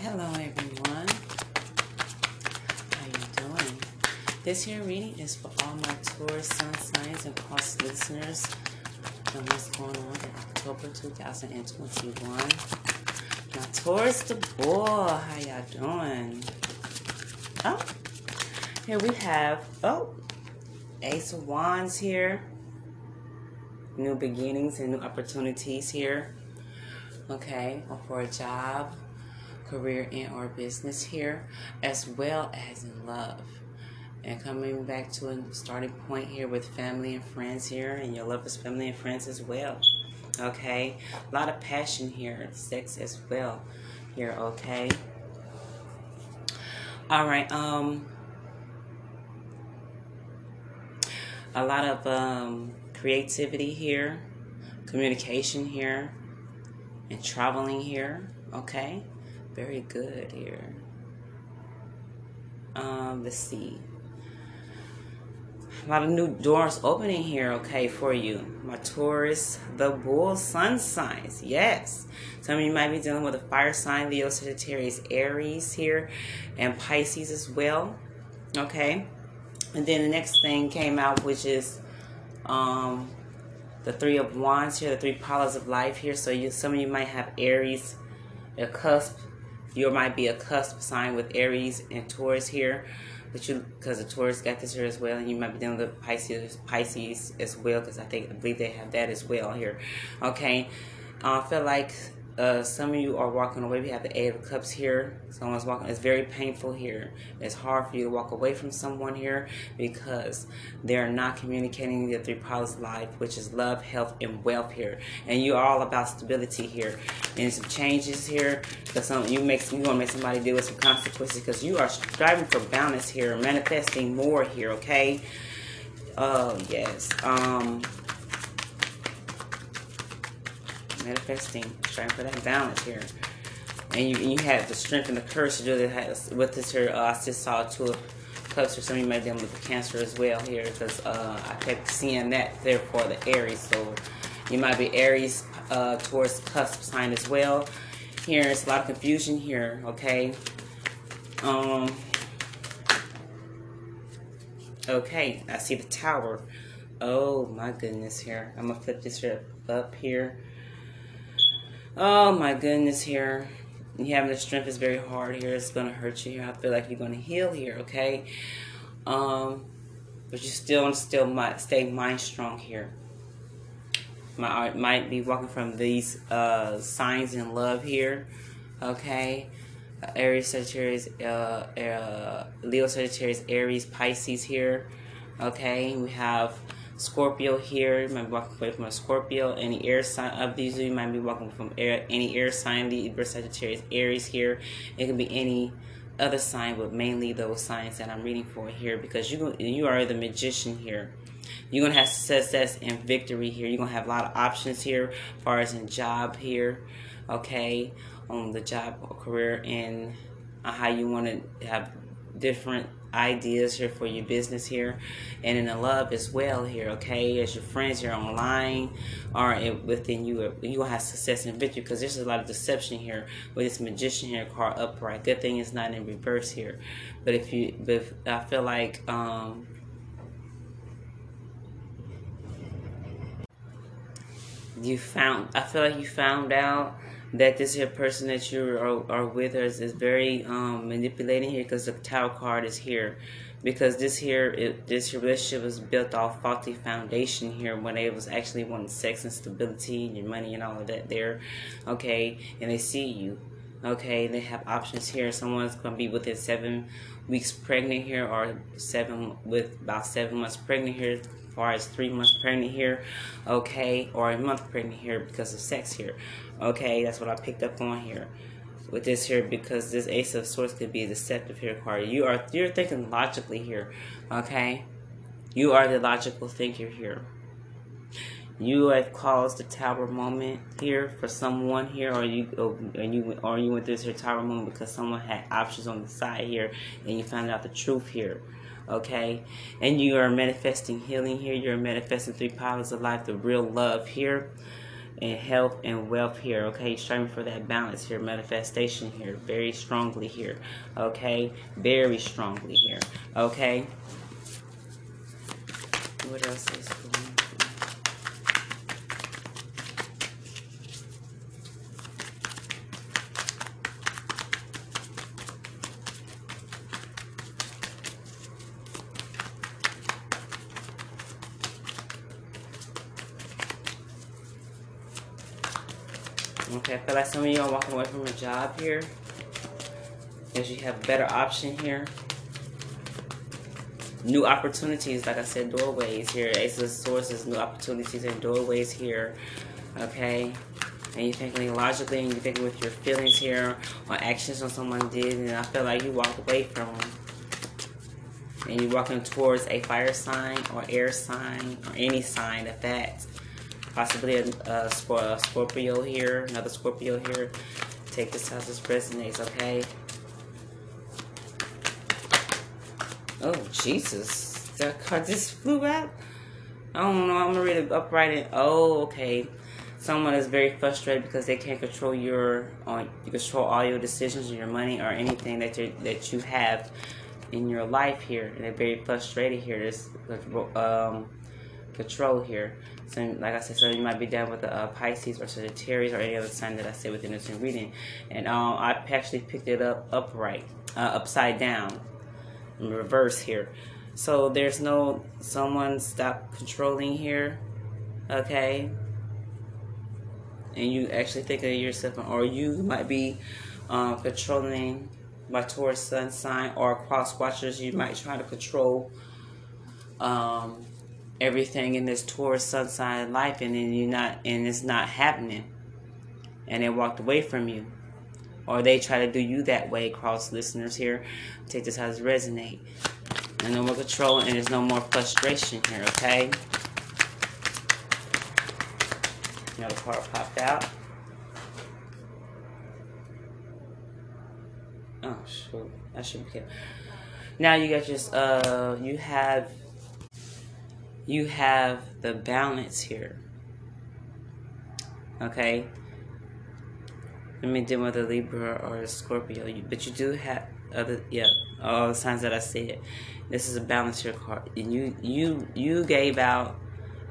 Hello everyone. How you doing? This here reading is for all my Taurus sun signs and cross listeners and what's going on in October 2021. Now Taurus the boy, how y'all doing? Oh, here we have oh Ace of Wands here. New beginnings and new opportunities here. Okay, or for a job career and or business here as well as in love. And coming back to a starting point here with family and friends here and your lovers family and friends as well okay? A lot of passion here sex as well here okay? All right um a lot of um creativity here communication here and traveling here okay very good here. Um, let's see. A lot of new doors opening here, okay, for you. My Taurus, the Bull Sun signs. Yes. Some of you might be dealing with a fire sign, Leo, Sagittarius, Aries here, and Pisces as well. Okay. And then the next thing came out, which is um, the Three of Wands here, the three powers of life here. So you, some of you might have Aries, a cusp you might be a cusp sign with Aries and Taurus here, but you because the Taurus got this here as well, and you might be dealing with Pisces, Pisces as well, because I think I believe they have that as well here. Okay, I feel like uh, some of you are walking away. We have the Eight of Cups here. Someone's walking. It's very painful here. It's hard for you to walk away from someone here because they're not communicating the three powers of life, which is love, health, and wealth here. And you're all about stability here and some changes here. Because some you make you want to make somebody deal with some consequences because you are striving for balance here, manifesting more here. Okay. Oh yes. Um manifesting, trying for that balance here. And you, and you have the strength and the courage to do that with this here. Uh, I just saw two of cups for some of you might be dealing with the cancer as well here because uh, I kept seeing that there for the Aries. So you might be Aries uh, towards cusp sign as well. Here, it's a lot of confusion here, okay? Um, okay, I see the tower. Oh my goodness here. I'm gonna flip this up here. Oh my goodness, here. You having the strength is very hard here. It's gonna hurt you here. I feel like you're gonna heal here, okay? Um, but you still still might stay mind strong here. Might might be walking from these uh, signs in love here, okay? Uh, Aries, Sagittarius, uh, uh, Leo, Sagittarius, Aries, Pisces here, okay? We have Scorpio here, you might be walking away from a Scorpio. Any air sign of these, you might be walking from air, any air sign, the Libra, Sagittarius, Aries here. It can be any other sign, but mainly those signs that I'm reading for here because you you are the magician here. You're gonna have success and victory here. You're gonna have a lot of options here, as far as in job here, okay, on the job or career and how you want to have different ideas here for your business here and in the love as well here okay? As your friends here online or within you you will have success and victory because there's a lot of deception here with this magician here card upright good thing is not in reverse here. But if you but if, i feel like um you found i feel like you found out that this here person that you are, are with is, is very um, manipulating here because the tower card is here. Because this here it, this relationship was built off faulty foundation here when they was actually wanting sex and stability and your money and all of that there okay? And they see you okay? They have options here. Someone's to be within seven weeks pregnant here or seven with about seven months pregnant here far as three months pregnant here, okay, or a month pregnant here because of sex here, okay. That's what I picked up on here with this here because this Ace of Swords could be a deceptive here card. You are you're thinking logically here, okay. You are the logical thinker here. You have caused the tower moment here for someone here, or you oh, or you or you went through this here tower moment because someone had options on the side here, and you found out the truth here okay? And you are manifesting healing here. You're manifesting three powers of life, the real love here. And health and wealth here. Okay, striving for that balance here, manifestation here, very strongly here. Okay, very strongly here. Okay. What else is going on? Okay, I feel like some of are walking away from a job here. As you have better option here. New opportunities, like I said, doorways here. Ace of Swords, new opportunities and doorways here. Okay. And you're thinking logically and you're thinking with your feelings here or actions on someone did. And I feel like you walked away from them. And you're walking towards a fire sign or air sign or any sign of that possibly a, a, a, Scorpio here, another Scorpio here. Take this as this resonates, okay? Oh, Jesus. That card just flew out? I don't know. I'm going to read it upright. And, oh, okay. Someone is very frustrated because they can't control your, uh, you control all your decisions or your money or anything that you that you have in your life here. And they're very frustrated here. There's um, control here. So, like I said, so you might be down with the uh, Pisces or Sagittarius or any other sign that I say within this reading. And um, I actually picked it up upright, uh, upside down, in reverse here. So there's no someone stop controlling here, okay? And you actually think of yourself, or you might be um, controlling by Taurus sun sign or cross watchers. You might try to control um, everything in this Taurus sun sign life and then you're not and it's not happening. And they walked away from you. Or they try to do you that way. Cross listeners here take this how as resonate. And no more control and there's no more frustration here okay? Another card popped out. Oh shoot. I should be careful now you got just uh you have you have the balance here. Okay? Let me deal with a Libra or a Scorpio. But you do have other, yeah, all the signs that I said. This is a balance here card. And you, you, you gave out,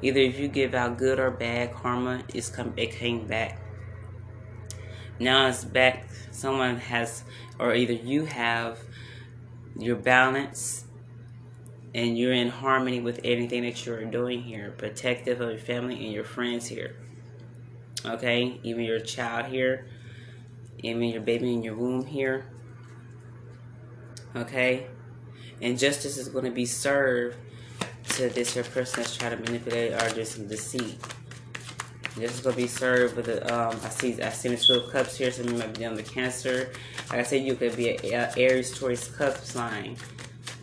either if you give out good or bad karma, it's come, it came back. Now it's back. Someone has, or either you have your balance and you're in harmony with anything that you're doing here, protective of your family and your friends here. Okay, even your child here, even your baby in your womb here. Okay, and justice is going to be served to this here person that's trying to manipulate or some deceit. This is gonna be served with a, um, I see, I see the two of cups here. Some you might be on the Cancer. Like I said, you could be a, a Aries, Taurus, cup sign.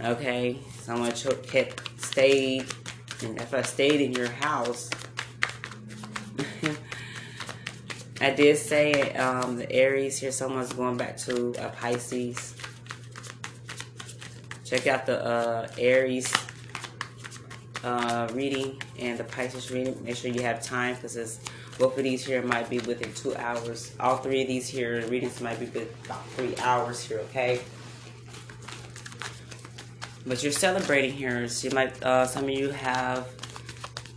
Okay, someone kept stayed, and if I stayed in your house, I did say um, the Aries here. Someone's going back to a Pisces. Check out the uh, Aries uh, reading and the Pisces reading. Make sure you have time because both of these here might be within two hours. All three of these here readings might be within about three hours here. Okay. But you're celebrating here. So you might, uh, some of you have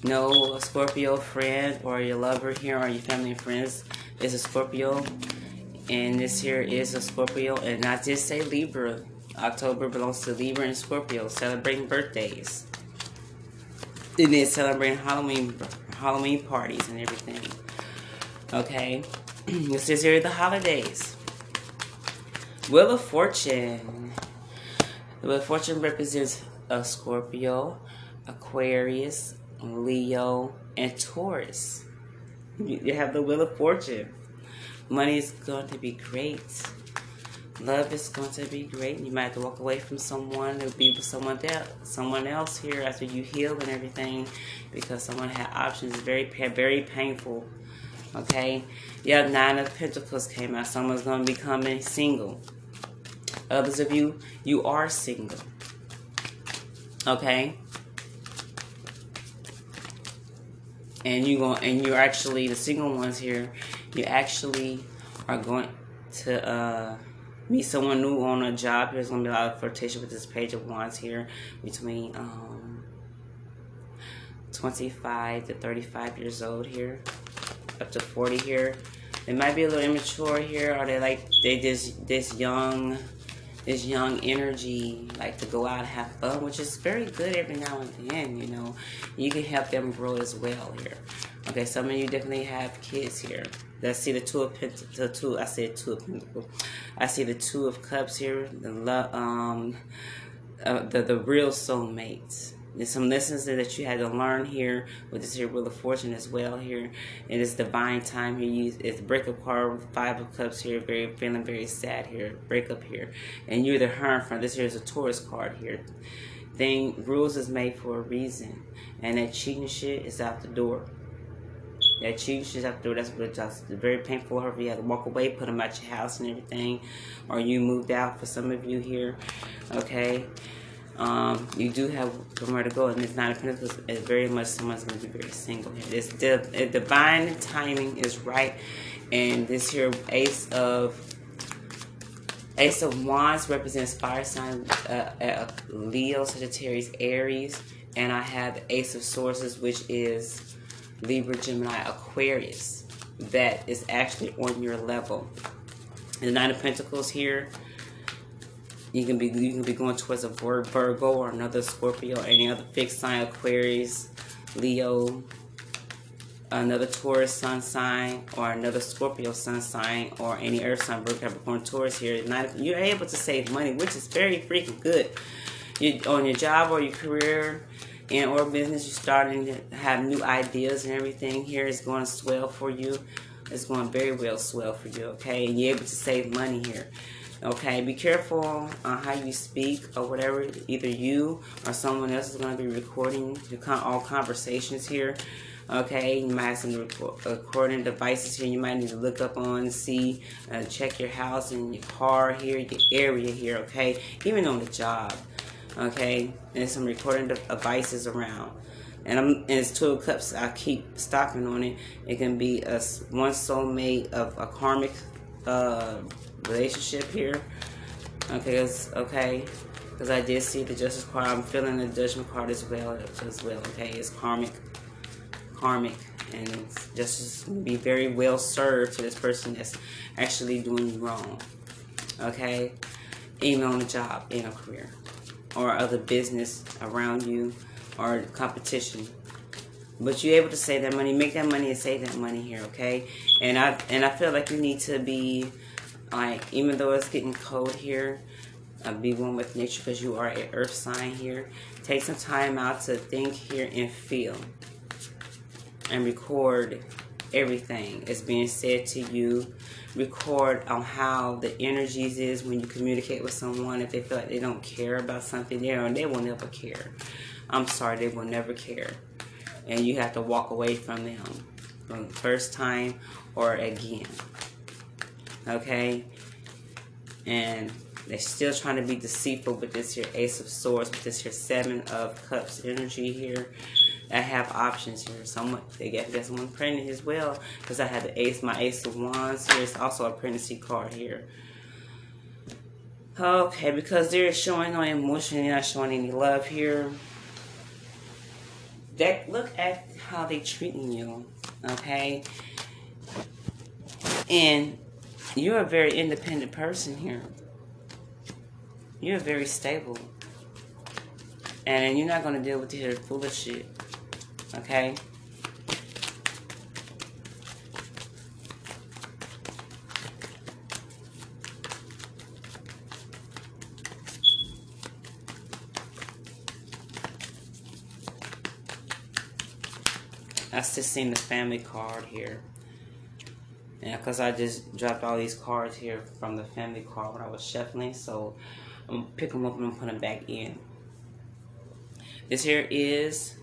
no Scorpio friend or your lover here or your family and friends is a Scorpio. And this here is a Scorpio. And I did say Libra. October belongs to Libra and Scorpio, celebrating birthdays. And then celebrating Halloween Halloween parties and everything. Okay. this is here the holidays. Wheel of Fortune. The Wheel of Fortune represents a Scorpio, Aquarius, Leo, and Taurus. You have the Wheel of Fortune. Money is going to be great. Love is going to be great. You might have to walk away from someone to be with someone else, someone else here after you heal and everything, because someone had options. Very, very painful. Okay. Yeah, Nine of Pentacles came out. Someone's going to be becoming single. Others of you, you are single. Okay? and you go and you're actually the single ones here. You actually are going to uh, meet someone new on a job. There's gonna be a lot of flirtation with this page of wands here between um, 25 to 35 years old here, up to 40 here. They might be a little immature here, or they like they just this young this young energy, like to go out and have fun, which is very good every now and then, you know. You can help them grow as well here. Okay, some of you definitely have kids here. Let's see the two of the two. I said two of pentacles. I see the two of cups here. The love, um, uh, the the real soulmates. There's some lessons that you had to learn here with this here Wheel of Fortune as well here. In this divine time here, you, it's breakup card, Five of Cups here, very feeling very sad here, breakup here. And you're the Hierophant. This here is a Taurus card here. Thing, rules is made for a reason. And that cheating shit is out the door. That cheating shit is out the door. That's what it's very painful. Or you had to walk away, put them out your house and everything. Or you moved out for some of you here. Okay um, you do have somewhere to go, and it's not a Pentacles. It's very much someone's going to be very single. This the divine timing is right, and this here Ace of Ace of Wands represents fire sign uh, uh, Leo, Sagittarius, Aries, and I have Ace of Swords, which is Libra, Gemini, Aquarius. That is actually on your level. The Nine of Pentacles here you can be you can be going towards a Virgo or another Scorpio, any other fixed sign, Aquarius, Leo, another Taurus sun sign, or another Scorpio sun sign, or any Earth sign, Virgo, Capricorn, Taurus. Here, not you're able to save money, which is very freaking good. You on your job or your career. And or business, you're starting to have new ideas and everything. Here is going to swell for you. It's going very well swell for you, okay? And you're able to save money here. Okay, be careful on how you speak or whatever. Either you or someone else is going to be recording all conversations here. Okay, you might have some recording devices here. You might need to look up on, see, uh, check your house and your car here, your area here. Okay, even on the job. Okay, and some recording devices around. And, I'm, and it's two of cups. I keep stopping on it. It can be a one soulmate of a karmic uh, relationship here. Okay, it's okay. Because I did see the justice card. I'm feeling the judgment card as well. As well. Okay, it's karmic, karmic, and justice be very well served to this person that's actually doing you wrong. Okay, even on a job, in a career, or other business around you, or competition but you're able to save that money make that money and save that money here okay and i and i feel like you need to be like even though it's getting cold here uh, be one with nature because you are an earth sign here take some time out to think here and feel and record everything. That's being said to you record on how the energies is when you communicate with someone if they feel like they don't care about something there and they will never care. I'm sorry they will never care. And you have to walk away from them from the first time or again okay? And they're still trying to be deceitful with this here Ace of Swords, with this here Seven of Cups energy here. I have options here. Someone they get, get someone pregnant as well because I have the Ace, my Ace of Wands here. It's also a pregnancy card here. Okay, because they're showing no emotion, they're not showing any love here. That look at how they treating you, okay? And you're a very independent person here. You're very stable. And you're not going to deal with the foolish shit. Okay? I just seen the family card here. Yeah, because I just dropped all these cards here from the family card when I was shuffling. So I'm going to pick them up and put them back in. This here is,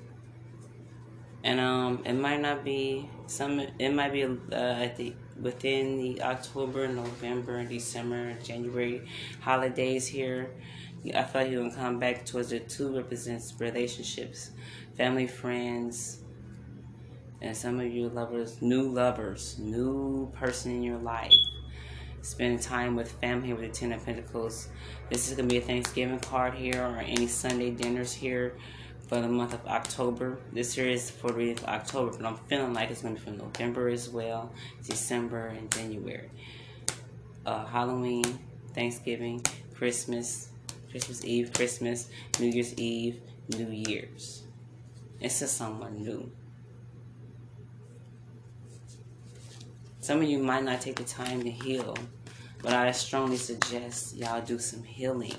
and um, it might not be, some. it might be uh, at within the October, November, December, January holidays here. I feel like going to come back towards the two represents relationships, family, friends, And some of you lovers, new lovers, new person in your life. Spending time with family with the Ten of Pentacles. This is going to be a Thanksgiving card here or any Sunday dinners here for the month of October. This here is for the reading for October, but I'm feeling like it's going to be for November as well, December, and January. Uh, Halloween, Thanksgiving, Christmas, Christmas Eve, Christmas, New Year's Eve, New Year's. It's just someone new. Some of you might not take the time to heal, but I strongly suggest y'all do some healing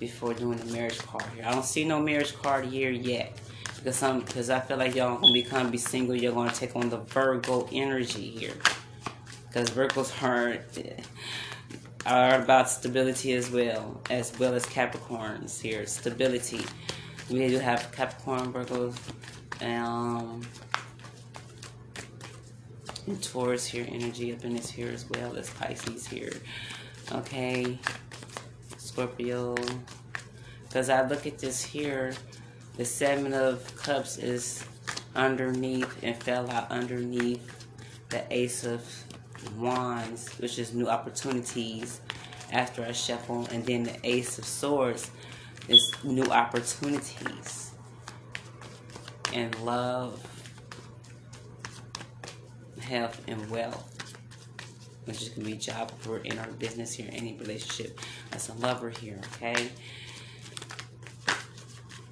before doing the marriage card here. I don't see no marriage card here yet. Because some because I feel like y'all gonna become be single, you're gonna take on the Virgo energy here. Because Virgos are, are about stability as well, as well as Capricorns here. Stability. We do have Capricorn, Virgos, um, and Taurus here, energy up in this here as well as Pisces here. Okay. Scorpio. Because I look at this here, the Seven of Cups is underneath and fell out underneath the Ace of Wands, which is new opportunities after a shuffle. And then the Ace of Swords is new opportunities and love, health, and wealth which is going to be job or in our business here, any relationship as a lover here, okay?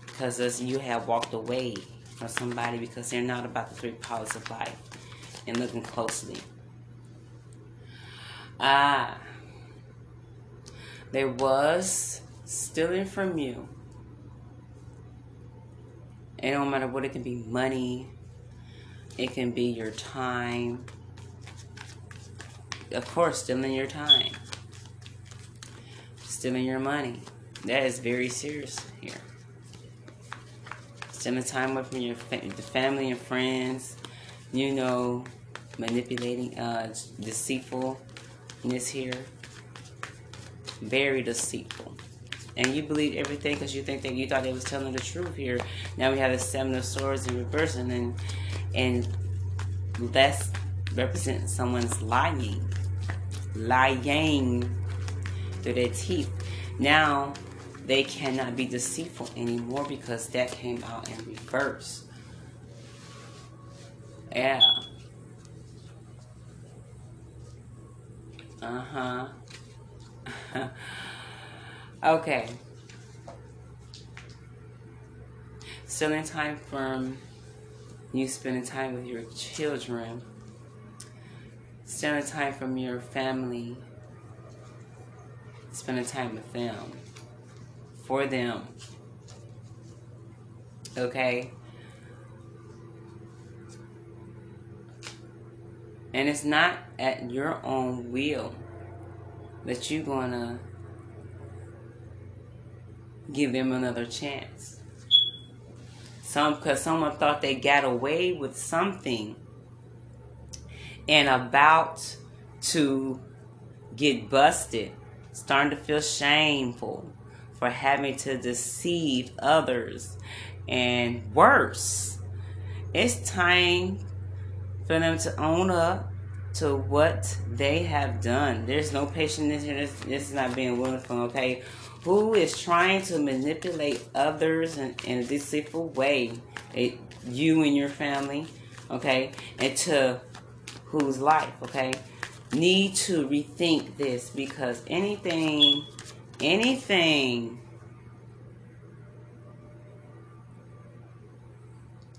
Because as you have walked away from somebody because they're not about the three powers of life and looking closely. Ah, there was stealing from you. It don't matter what it can be money, it can be your time, of course, stealing your time, stealing your money. That is very serious here. Stealing time away from your fa- family and friends, you know, manipulating, uh, deceitfulness here. Very deceitful. And you believe everything because you think that you thought they was telling the truth here. Now we have the seven of swords in reverse and then and less represent someone's lying lying through their teeth. Now they cannot be deceitful anymore because that came out in reverse. Yeah. Uh huh. okay. Spending time from you spending time with your children Spending time from your family. Spending time with them. For them. Okay? And it's not at your own will that you're going to give them another chance. Some because someone thought they got away with something and about to get busted, starting to feel shameful for having to deceive others, and worse, it's time for them to own up to what they have done. There's no patience here. This, this is not being willful, okay? Who is trying to manipulate others in, in a deceitful way? It, you and your family, okay? And to whose life, okay, need to rethink this because anything, anything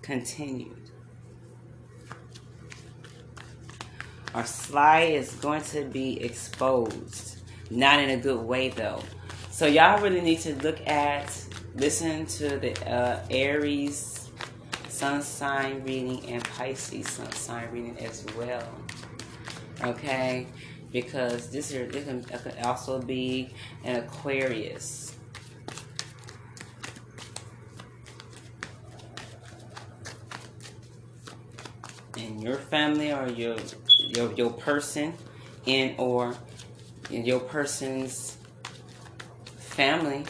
continued. Our slide is going to be exposed. Not in a good way though. So y'all really need to look at, listen to the uh, Aries sun sign reading and Pisces sun sign reading as well. Okay? Because this, is, this can, also be an Aquarius. In your family or your your, your person in or in your person's family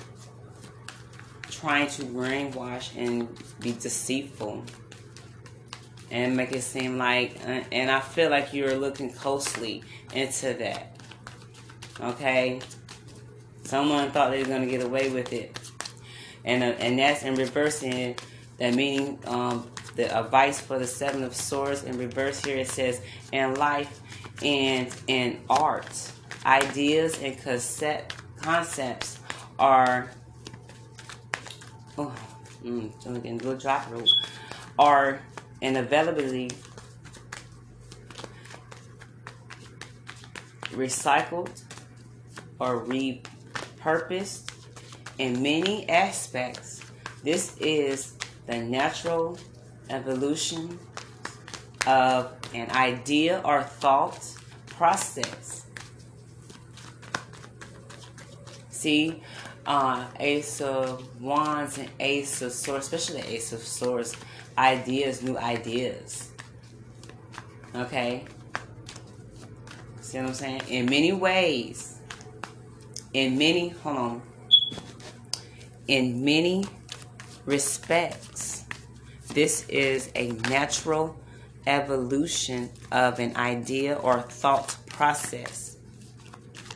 trying to brainwash and be deceitful and make it seem like, uh, and I feel like you're looking closely into that. Okay? Someone thought they were going to get away with it. And, uh, and that's in reversing that meaning um, the advice for the seven of swords in reverse here it says in life and in art ideas and concept concepts are oh mm, getting a little drop are and availability recycled or repurposed in many aspects. This is the natural evolution of an idea or thought process. See, uh, Ace of Wands and Ace of Swords, especially the Ace of Swords, ideas, new ideas. Okay? See what I'm saying? In many ways, in many, hold on, in many respects, this is a natural evolution of an idea or thought process.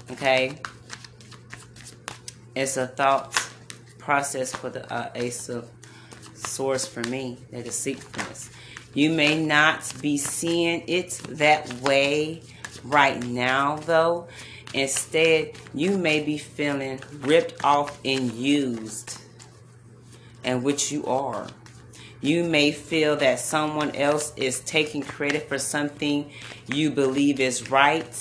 Okay? It's a thought process for the uh, Ace of Swords for me, that deceitfulness. You may not be seeing it that way right now, though. Instead, you may be feeling ripped off and used, and which you are. You may feel that someone else is taking credit for something you believe is right,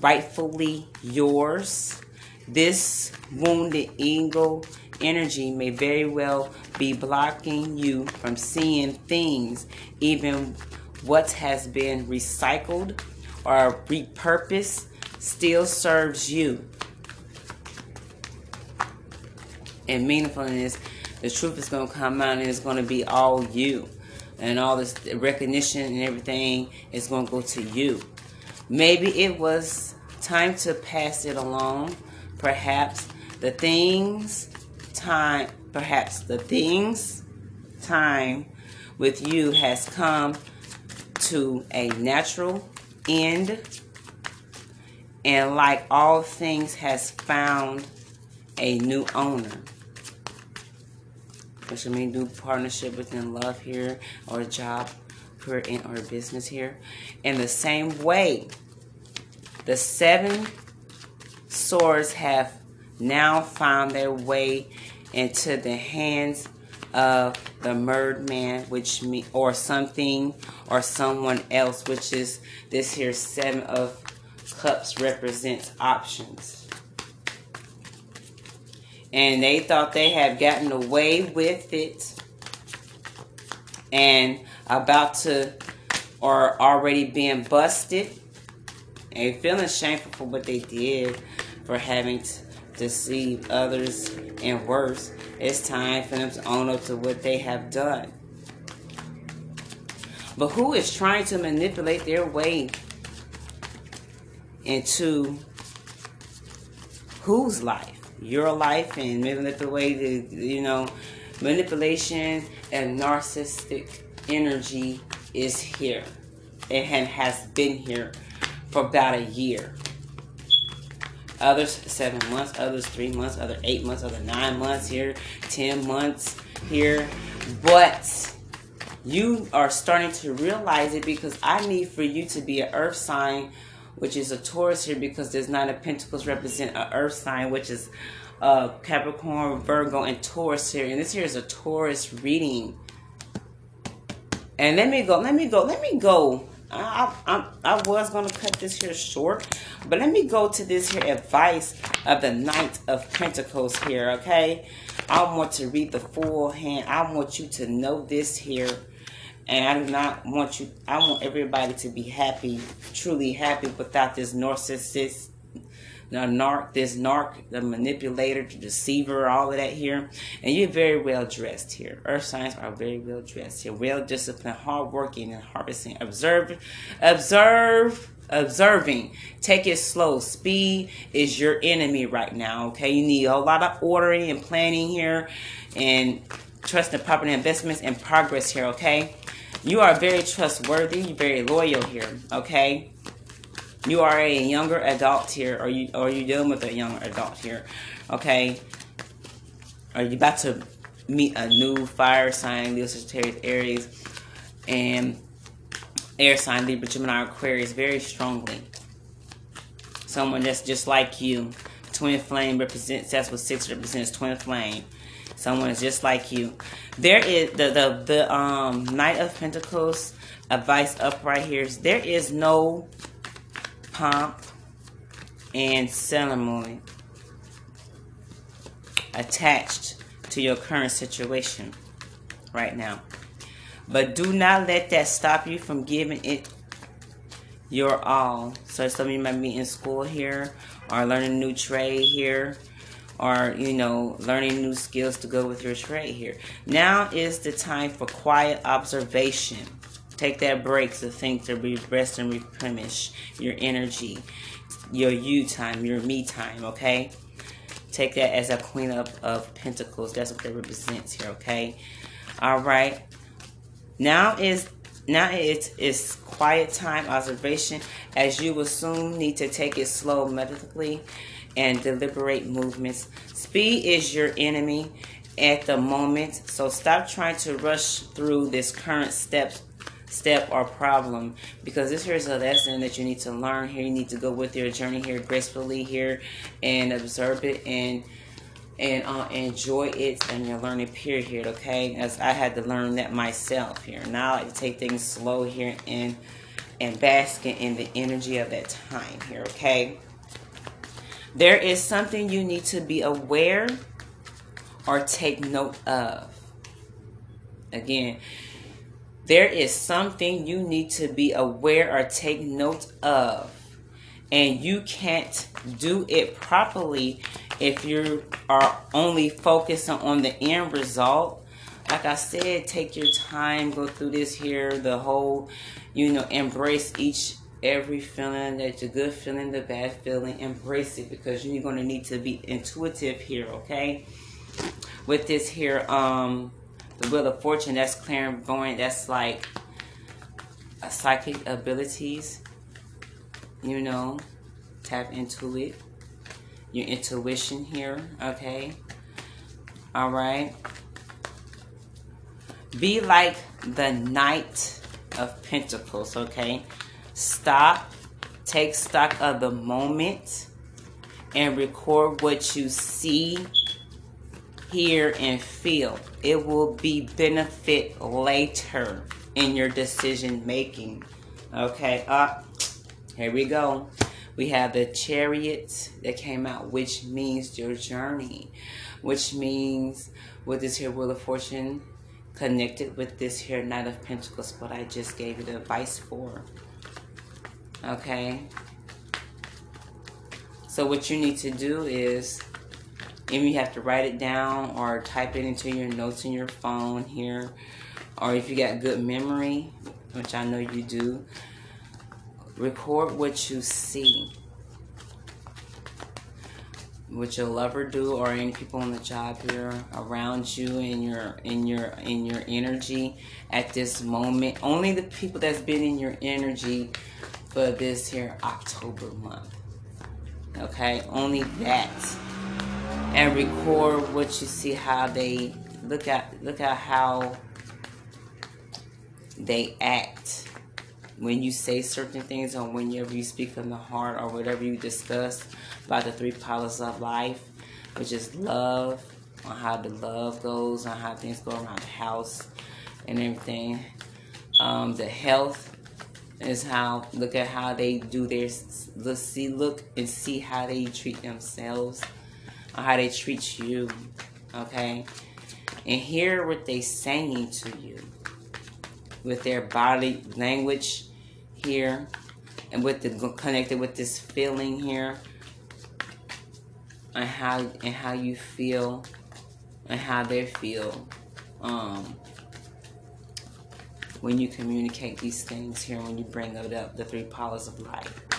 rightfully yours. This wounded ego energy may very well be blocking you from seeing things, even what has been recycled or repurposed still serves you. And meaningfulness, the truth is going to come out and it's going to be all you. And all this recognition and everything is going to go to you. Maybe it was time to pass it along. Perhaps the things time, perhaps the things, time with you has come to a natural end, and like all things, has found a new owner. Which I mean, do partnership within love here, or job, career, and or business here. In the same way, the seven swords have now found their way into the hands of the murdered man, which me or something or someone else, which is this here seven of cups represents options. And they thought they had gotten away with it and about to or already being busted and feeling shameful for what they did for having to deceive others and worse, it's time for them to own up to what they have done. But who is trying to manipulate their way into whose life? Your life and manipulate the way you know, manipulation and narcissistic energy is here. It has been here for about a year others seven months, others three months, other eight months, other nine months here, ten months here. But you are starting to realize it because I need for you to be an earth sign, which is a Taurus here because there's nine of pentacles represent an earth sign, which is uh, Capricorn, Virgo, and Taurus here. And this here is a Taurus reading. And let me go, let me go, let me go I, I, I was going to cut this here short, but let me go to this here advice of the Knight of Pentacles here, okay? I want to read the full hand. I want you to know this here. And I do not want you, I want everybody to be happy, truly happy without this narcissist narc, this narc, the manipulator, the deceiver, all of that here. And you're very well dressed here. Earth signs are very well dressed here. Well disciplined, hardworking, and harvesting. Observe, observe, observing. Take it slow. Speed is your enemy right now. Okay, you need a lot of ordering and planning here, and trust in proper investments and progress here. Okay. You are very trustworthy. You're very loyal here. Okay. You are a younger adult here, or you or you dealing with a young adult here. Okay. Are you about to meet a new fire sign, Leo, Sagittarius, Aries, and air sign, Libra, Gemini, Aquarius, very strongly. Someone that's just like you. Twin flame represents, that's what six represents, twin flame. Someone is just like you. There is the the the um Knight of Pentacles advice up right here is there is no pomp and ceremony attached to your current situation right now. But do not let that stop you from giving it your all. So some of you might be in school here or learning a new trade here or, you know, learning new skills to go with your trade here. Now is the time for quiet observation. Take that break to think, to rest and replenish your energy, your you time, your me time, okay? Take that as a queen of, of pentacles. That's what that represents here, okay? All right. Now is now it is quiet time observation as you will soon need to take it slow medically and deliberate movements. Speed is your enemy at the moment, so stop trying to rush through this current step step or problem because this here is a lesson that you need to learn here. You need to go with your journey here gracefully here and observe it and and uh, enjoy it and your learning period, okay? As I had to learn that myself here. Now I like to take things slow here and and basking in the energy of that time here, okay? There is something you need to be aware or take note of. Again, there is something you need to be aware or take note of. And you can't do it properly if you are only focusing on the end result. Like I said, take your time, go through this here, the whole, you know, embrace each every feeling that's a good feeling, the bad feeling, embrace it because you're going to need to be intuitive here, okay? With this here, um, the Wheel of Fortune, that's clairvoyant, that's like a psychic abilities, you know, tap into it. Your intuition here, okay? All right. Be like the Knight of Pentacles, okay? Stop, take stock of the moment, and record what you see, hear, and feel. It will be benefit later in your decision making. Okay. Uh, here we go. We have the chariot that came out, which means your journey, which means with this here Wheel of Fortune connected with this here Knight of Pentacles, what I just gave you the advice for. Okay? So what you need to do is, if you have to write it down or type it into your notes in your phone here, or if you got good memory, which I know you do, record what you see. What your lover do, or any people on the job here around you in your in your in your energy at this moment. Only the people that's been in your energy for this here October month. Okay, only that. And record what you see how they look at look at how they act when you say certain things or whenever you speak from the heart or whatever you discuss about the three pillars of life, which is love, on how the love goes, on how things go around the house and everything. Um, the health, is how look at how they do their let's see look and see how they treat themselves how they treat you okay and hear what they saying to you with their body language here and with the connected with this feeling here and how and how you feel and how they feel um when you communicate these things here, when you bring it up, the three powers of life.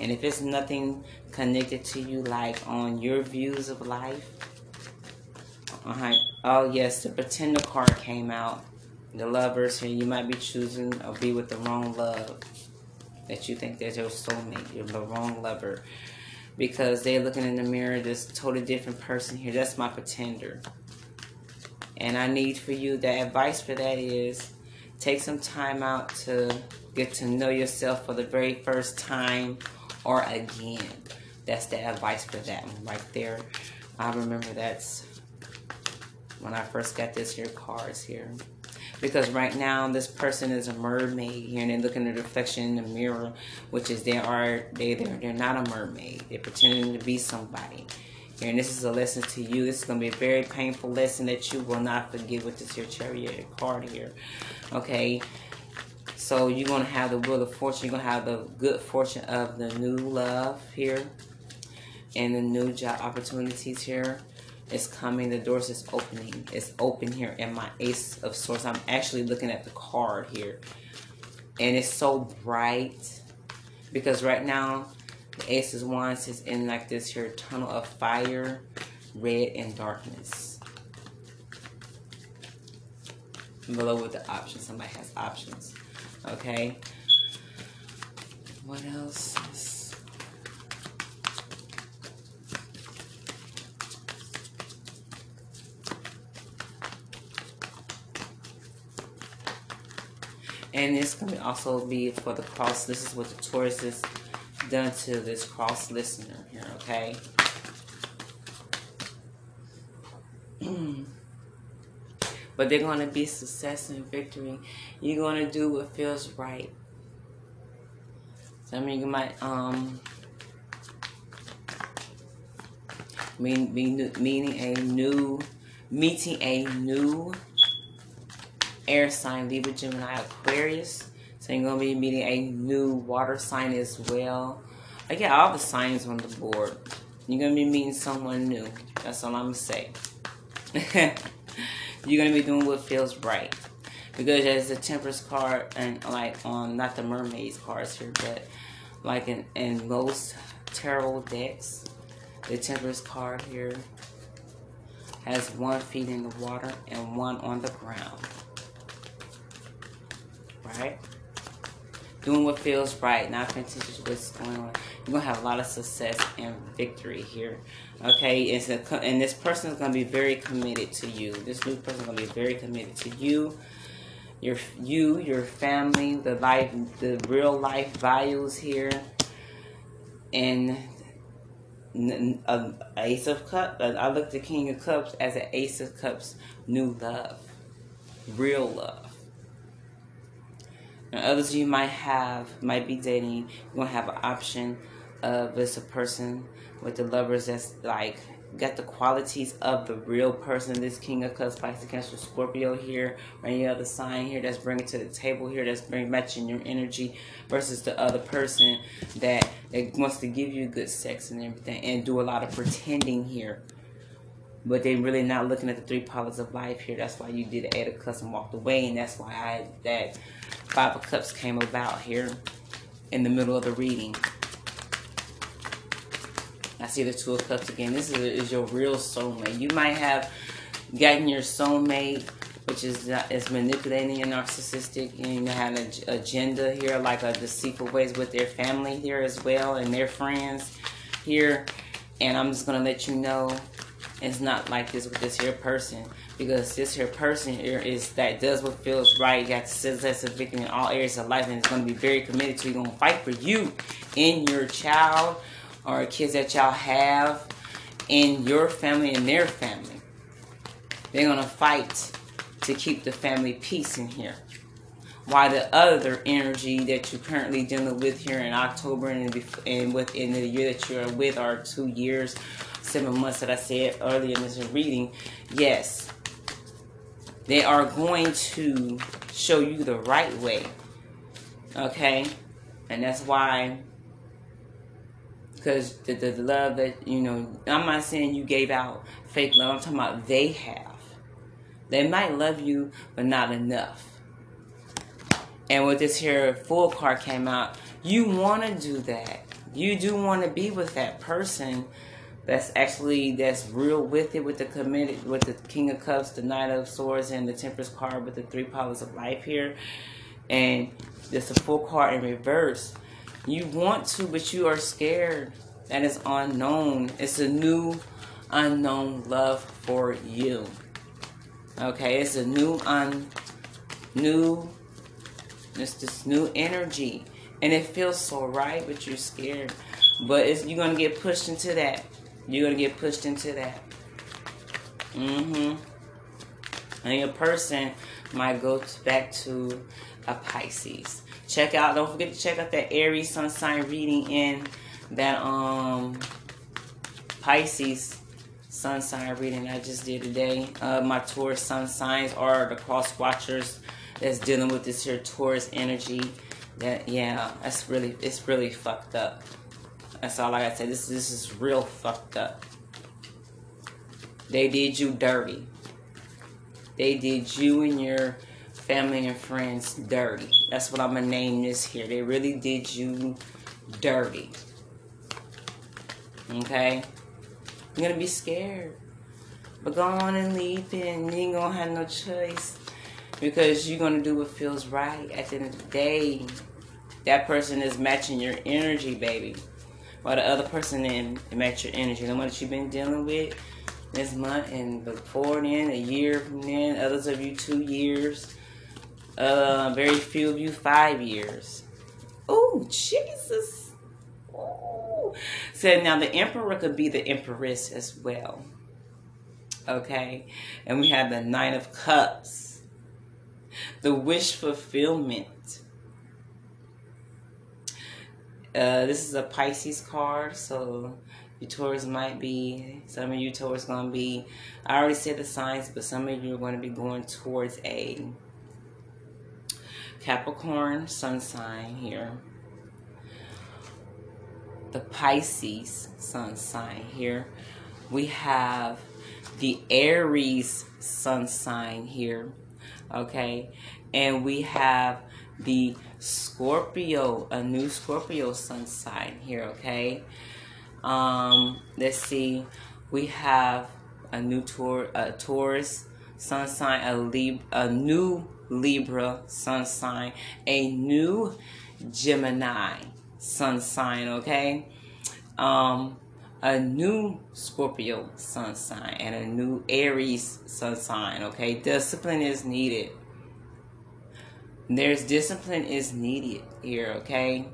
And if it's nothing connected to you, like on your views of life, uh-huh. oh yes, the pretender card came out. the lovers here, you might be choosing or be with the wrong love that you think that's your soulmate. You're the wrong lover because they're looking in the mirror, this totally different person here. That's my pretender. And I need for you, the advice for that is take some time out to get to know yourself for the very first time or again. That's the advice for that one right there. I remember that's when I first got this here cards here. Because right now this person is a mermaid here and they're looking at the reflection in the mirror, which is they are they they're, they're not a mermaid. They're pretending to be somebody. Here, and this is a lesson to you. This is to be a very painful lesson that you will not forget with this here chariot card here. Okay. So you're going to have the wheel of fortune. You're going to have the good fortune of the new love here. And the new job opportunities here is coming. The doors is opening. It's open here in my Ace of Swords. I'm actually looking at the card here. And it's so bright. Because right now, the Ace of Wands is in like this here tunnel of fire, red, and darkness. Below with the options. Somebody has options. Okay. What else? Is... And this to also be for the cross. This is what the Taurus is done to this cross listener here, okay? but they're going to be success and victory. You're going to do what feels right. So, I mean, you might, um, mean, mean, meaning a new, meeting a new air sign, Libra, Gemini, Aquarius. So you're going to be meeting a new water sign as well. I get all the signs on the board. You're going to be meeting someone new. That's all I'm to say. you're to be doing what feels right. Because there's the Temperance card and like on, not the Mermaids cards here, but like in, in most tarot decks, the Temperance card here has one feet in the water and one on the ground. Right? doing what feels right, not attention what's going on. You're gonna have a lot of success and victory here. Okay, it's a, and this person is gonna be very committed to you. This new person is gonna be very committed to you, your you, your family, the life, the real life values here, and a ace of cups. Uh, I look the king of cups as an ace of cups, new love, real love and others you might have, might be dating, you're to have an option of this a person with the lovers that's like got the qualities of the real person. This King of Cups, Pisces, Cancer, Scorpio here, or any other sign here that's bringing to the table here, that's bringing matching your energy versus the other person that, that wants to give you good sex and everything and do a lot of pretending here. But they're really not looking at the three powers of life here. That's why you did the Eight of Cups and walked away, and that's why I that Five of Cups came about here in the middle of the reading. I see the Two of Cups again. This is, is your real soulmate. You might have gotten your soulmate, which is is manipulating and narcissistic, and you have an agenda here, like a deceitful ways with their family here as well, and their friends here. And I'm just gonna let you know, it's not like this with this here person because this here person here is that does what feels right, You got success of victim in all areas of life, and going to be very committed to you. To fight for you in your child or kids that y'all have in your family and their family. They're going to fight to keep the family peace in here. While the other energy that you're currently dealing with here in October and, and within the year that you're with are two years, seven months that I said earlier in this reading, yes, they are going to show you the right way. Okay? And that's why, because the, the, the love that, you know, I'm not saying you gave out fake love. I'm talking about they have. They might love you, but not enough. And with this here Fool card came out, you want to do that. You do want to be with that person, that's actually that's real with it with the committed with the king of cups the knight of swords and the temperance card with the three powers of life here and there's a Fool card in reverse you want to but you are scared that is unknown it's a new unknown love for you okay it's a new un new it's this new energy and it feels so right but you're scared but it's you're gonna get pushed into that you're gonna get pushed into that. Mm-hmm. And your person might go back to a Pisces. Check out, don't forget to check out that Aries sun sign reading in that um Pisces sun sign reading I just did today. Uh, my Taurus sun signs are the cross watchers that's dealing with this here Taurus energy. That yeah, that's really it's really fucked up. That's all I gotta say. This this is real fucked up. They did you dirty. They did you and your family and friends dirty. That's what I'm gonna name this here. They really did you dirty. Okay? You're gonna be scared. But go on and leave and you ain't gonna have no choice. Because you're gonna do what feels right at the end of the day. That person is matching your energy, baby while the other person in match your energy. The one that you've been dealing with this month and before then, a year from then, others of you two years, uh, very few of you five years. Oh, Jesus. Ooh. So now the emperor could be the empress as well. Okay. And we have the nine of cups. The wish fulfillment. Uh, this is a Pisces card, so your Taurus might be, some of you Taurus going to be, I already said the signs, but some of you are going to be going towards a Capricorn sun sign here. The Pisces sun sign here. We have the Aries sun sign here. Okay. And we have the Scorpio, a new Scorpio sun sign here, okay? Um, let's see. We have a new tour, a Taurus sun sign, a Lib, a new Libra sun sign, a new Gemini sun sign, okay? Um, a new Scorpio sun sign and a new Aries sun sign, okay? Discipline is needed there's discipline is needed here, okay?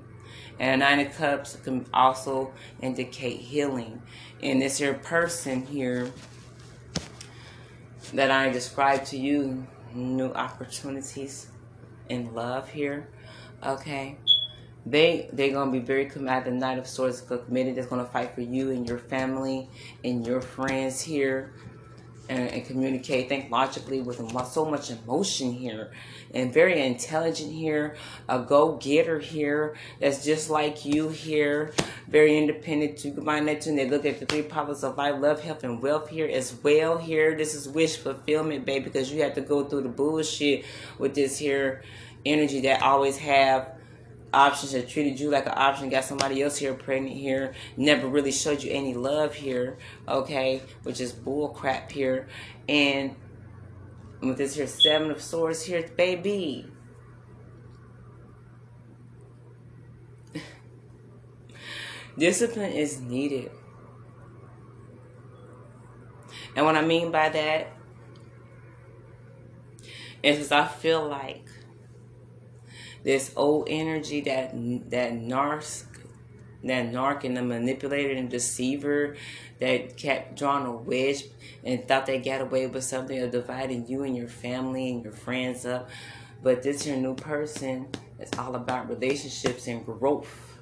And a nine of cups can also indicate healing. And this here person here that I described to you, new opportunities in love here, okay? They they're gonna be very committed. The Knight of Swords committed. That's gonna fight for you and your family and your friends here and, and communicate, think logically with so much emotion here and very intelligent here, a go-getter here that's just like you here, very independent. You combine that two and they look at the three powers of life, love, health, and wealth here as well here. This is wish fulfillment, baby, because you have to go through the bullshit with this here energy that always have options that treated you like an option, got somebody else here pregnant here, never really showed you any love here, okay, which is bull crap here. And with this here seven of swords here, baby. Discipline is needed. And what I mean by that is I feel like this old energy that that narc that narc and the manipulator and deceiver that kept drawing a wedge and thought they got away with something of dividing you and your family and your friends up. But this your new person is all about relationships and growth.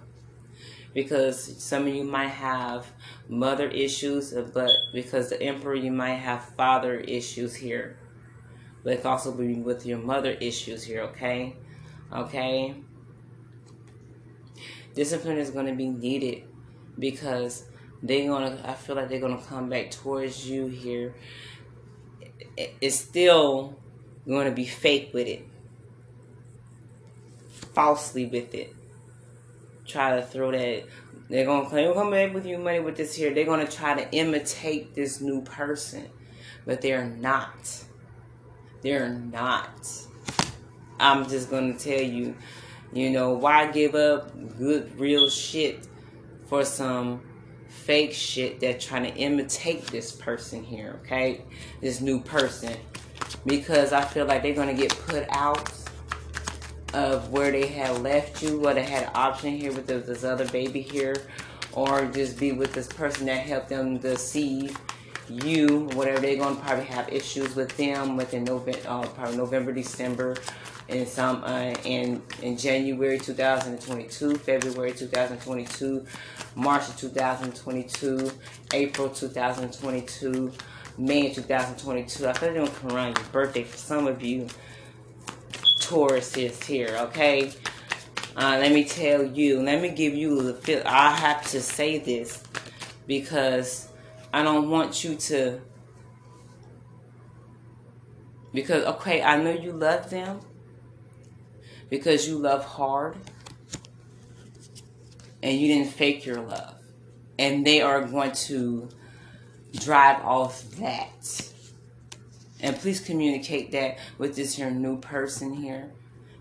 Because some of you might have mother issues, uh, but because the emperor, you might have father issues here. But it also be with your mother issues here, okay? Okay? Discipline is going to be needed because they're going to, I feel like they're going to come back towards you here. It's still going to be fake with it, falsely with it. try to throw that. They're gonna claim come back with you money with this here. They're gonna try to imitate this new person, but they're not. They're not. I'm just gonna tell you, you know, why give up good real shit for some fake shit that trying to imitate this person here, okay? This new person. Because I feel like they're gonna get put out of where they had left you, where they had an option here with this other baby here, or just be with this person that helped them to see you, whatever they're gonna probably have issues with them within November, uh, probably November, December, and some uh, in in January 2022, February 2022, March of 2022, April 2022, May 2022. I feel like come around your birthday for some of you. Taurus is here, okay? Uh, let me tell you, let me give you the feel. I have to say this because I don't want you to. Because, okay, I know you love them because you love hard and you didn't fake your love. And they are going to drive off that. And please communicate that with this your new person here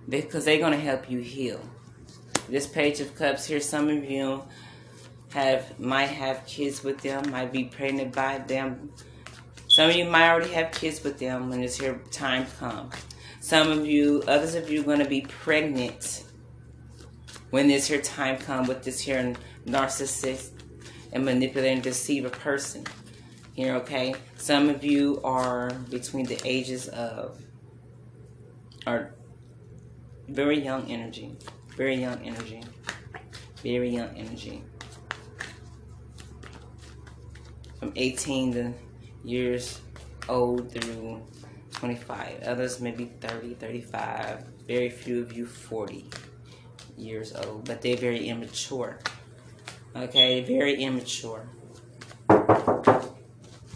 because they're going to help you heal. This page of cups here, some of you have might have kids with them, might be pregnant by them. Some of you might already have kids with them when this here time comes. Some of you, others of you, going to be pregnant when this here time come with this here narcissist and manipulate and deceive a person. Here, okay? Some of you are between the ages of are very young energy. Very young energy. Very young energy. From 18 to years old through 25. Others maybe 30, 35. Very few of you 40 years old, but they're very immature. Okay, very immature.